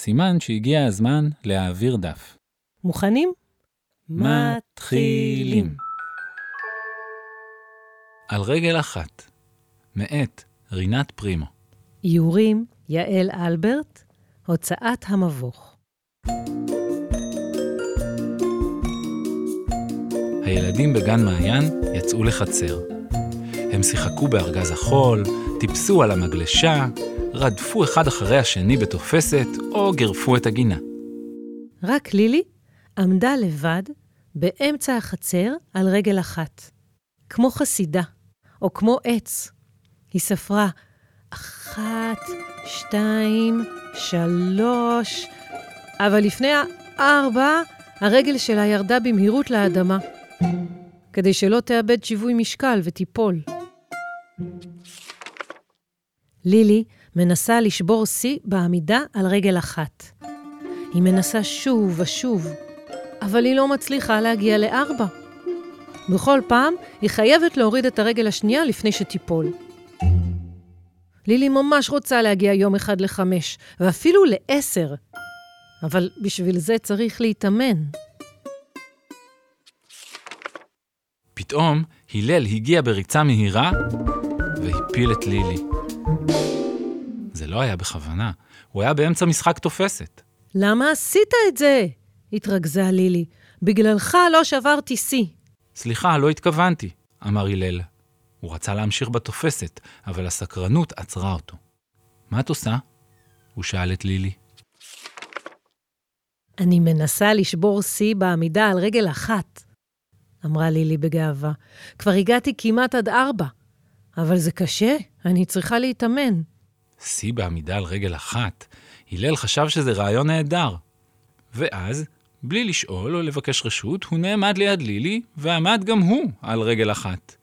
סימן שהגיע הזמן להעביר דף. מוכנים? מתחילים. על רגל אחת, מאת רינת פרימו. איורים, יעל אלברט, הוצאת המבוך. הילדים בגן מעיין יצאו לחצר. הם שיחקו בארגז החול, טיפסו על המגלשה, רדפו אחד אחרי השני בתופסת או גירפו את הגינה. רק לילי עמדה לבד באמצע החצר על רגל אחת, כמו חסידה, או כמו עץ. היא ספרה אחת, שתיים, שלוש, אבל לפני הארבע, הרגל שלה ירדה במהירות לאדמה, כדי שלא תאבד שיווי משקל ותיפול. לילי מנסה לשבור שיא בעמידה על רגל אחת. היא מנסה שוב ושוב, אבל היא לא מצליחה להגיע לארבע. בכל פעם היא חייבת להוריד את הרגל השנייה לפני שתיפול. לילי ממש רוצה להגיע יום אחד לחמש, ואפילו לעשר. אבל בשביל זה צריך להתאמן. פתאום הלל הגיע בריצה מהירה והפיל את לילי. לא היה בכוונה, הוא היה באמצע משחק תופסת. למה עשית את זה? התרכזה לילי. בגללך לא שברתי שיא. סליחה, לא התכוונתי, אמר הלל. הוא רצה להמשיך בתופסת, אבל הסקרנות עצרה אותו. מה את עושה? הוא שאל את לילי. אני מנסה לשבור שיא בעמידה על רגל אחת, אמרה לילי בגאווה. כבר הגעתי כמעט עד ארבע, אבל זה קשה, אני צריכה להתאמן. שיא בעמידה על רגל אחת, הלל חשב שזה רעיון נהדר. ואז, בלי לשאול או לבקש רשות, הוא נעמד ליד לילי, ועמד גם הוא על רגל אחת.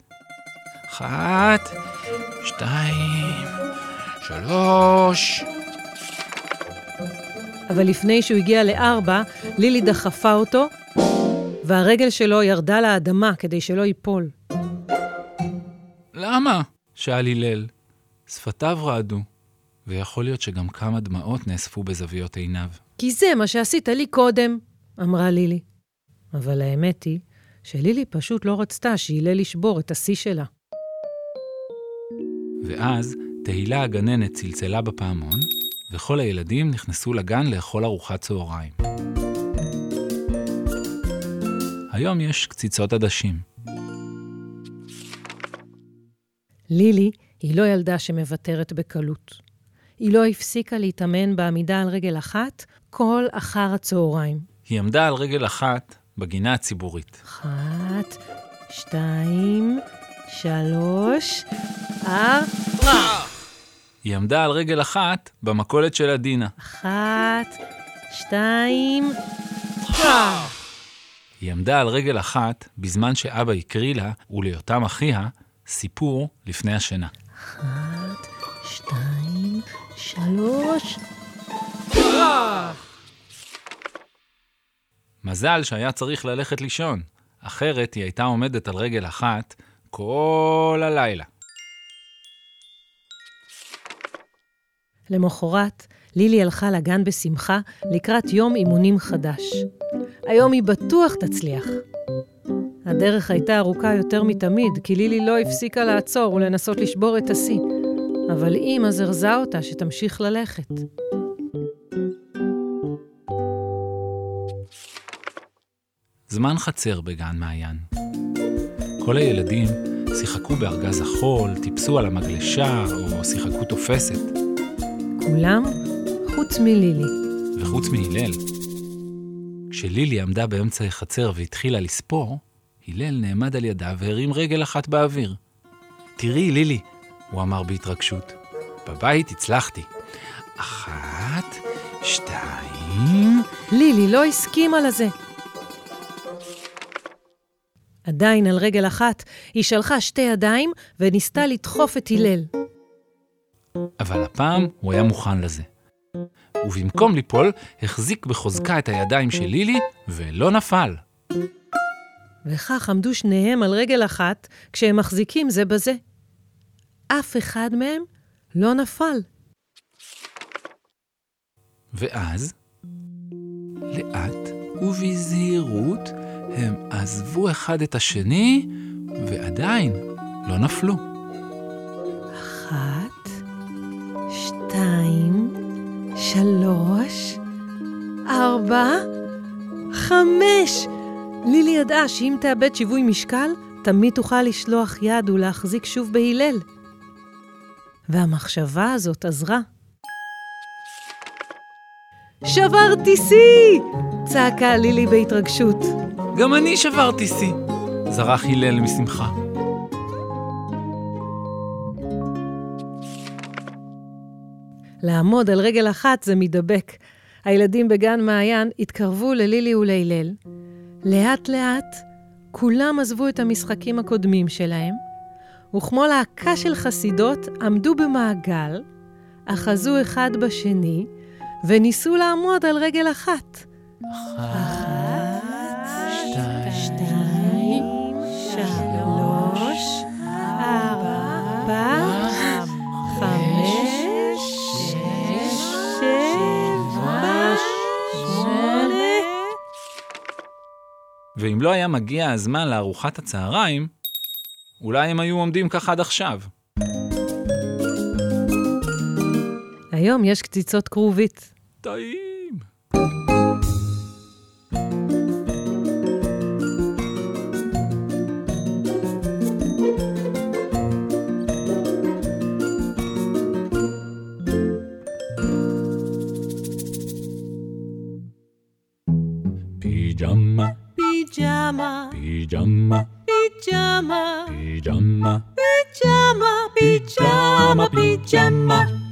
אחת, שתיים, שלוש. אבל לפני שהוא הגיע לארבע, לילי דחפה אותו, והרגל שלו ירדה לאדמה כדי שלא ייפול. למה? שאל הלל. שפתיו רעדו, ויכול להיות שגם כמה דמעות נאספו בזוויות עיניו. כי זה מה שעשית לי קודם, אמרה לילי. אבל האמת היא שלילי פשוט לא רצתה שהלל ישבור את השיא שלה. ואז תהילה הגננת צלצלה בפעמון, וכל הילדים נכנסו לגן לאכול ארוחת צהריים. היום יש קציצות עדשים. לילי היא לא ילדה שמוותרת בקלות. היא לא הפסיקה להתאמן בעמידה על רגל אחת כל אחר הצהריים. היא עמדה על רגל אחת בגינה הציבורית. אחת, שתיים, שלוש, ארבע. היא עמדה על רגל אחת במכולת של עדינה. אחת, שתיים, טראח. היא עמדה על רגל אחת בזמן שאבא הקריא לה, וליותם אחיה, סיפור לפני השינה. אחת, שתיים, שלוש. מזל שהיה צריך ללכת לישון, אחרת היא הייתה עומדת על רגל אחת כל הלילה. למחרת, לילי הלכה לגן בשמחה לקראת יום אימונים חדש. היום היא בטוח תצליח. הדרך הייתה ארוכה יותר מתמיד, כי לילי לא הפסיקה לעצור ולנסות לשבור את השיא. אבל אימא זרזה אותה שתמשיך ללכת. זמן חצר בגן מעיין. כל הילדים שיחקו בארגז החול, טיפסו על המגלשה או שיחקו תופסת. כולם חוץ מלילי. וחוץ מהלל. כשלילי עמדה באמצע החצר והתחילה לספור, הלל נעמד על ידה והרים רגל אחת באוויר. תראי, לילי, הוא אמר בהתרגשות, בבית הצלחתי. אחת, שתיים, לילי לא הסכימה לזה. עדיין על רגל אחת, היא שלחה שתי ידיים וניסתה לדחוף את הלל. אבל הפעם הוא היה מוכן לזה. ובמקום ליפול, החזיק בחוזקה את הידיים של לילי ולא נפל. וכך עמדו שניהם על רגל אחת כשהם מחזיקים זה בזה. אף אחד מהם לא נפל. ואז, לאט ובזהירות, הם עזבו אחד את השני, ועדיין לא נפלו. אחת, שתיים, שלוש, ארבע, חמש. לילי ידעה שאם תאבד שיווי משקל, תמיד תוכל לשלוח יד ולהחזיק שוב בהלל. והמחשבה הזאת עזרה. שברתי שיא! צעקה לילי בהתרגשות. גם אני שברתי שיא! זרח הלל משמחה. לעמוד על רגל אחת זה מידבק. הילדים בגן מעיין התקרבו ללילי ולהלל. לאט-לאט כולם עזבו את המשחקים הקודמים שלהם, וכמו להקה של חסידות עמדו במעגל, אחזו אחד בשני, וניסו לעמוד על רגל אחת. אחת, שתיים, שלוש, ארבע, חמש, שש, שבע, שמונה. ואם לא היה מגיע הזמן לארוחת הצהריים, אולי הם היו עומדים כך עד עכשיו. היום יש קציצות כרובית. טעים. פיג'מה, פיג'מה, פיג'מה, פיג'מה, פיג'מה, פיג'מה, פיג'מה, פיג'מה.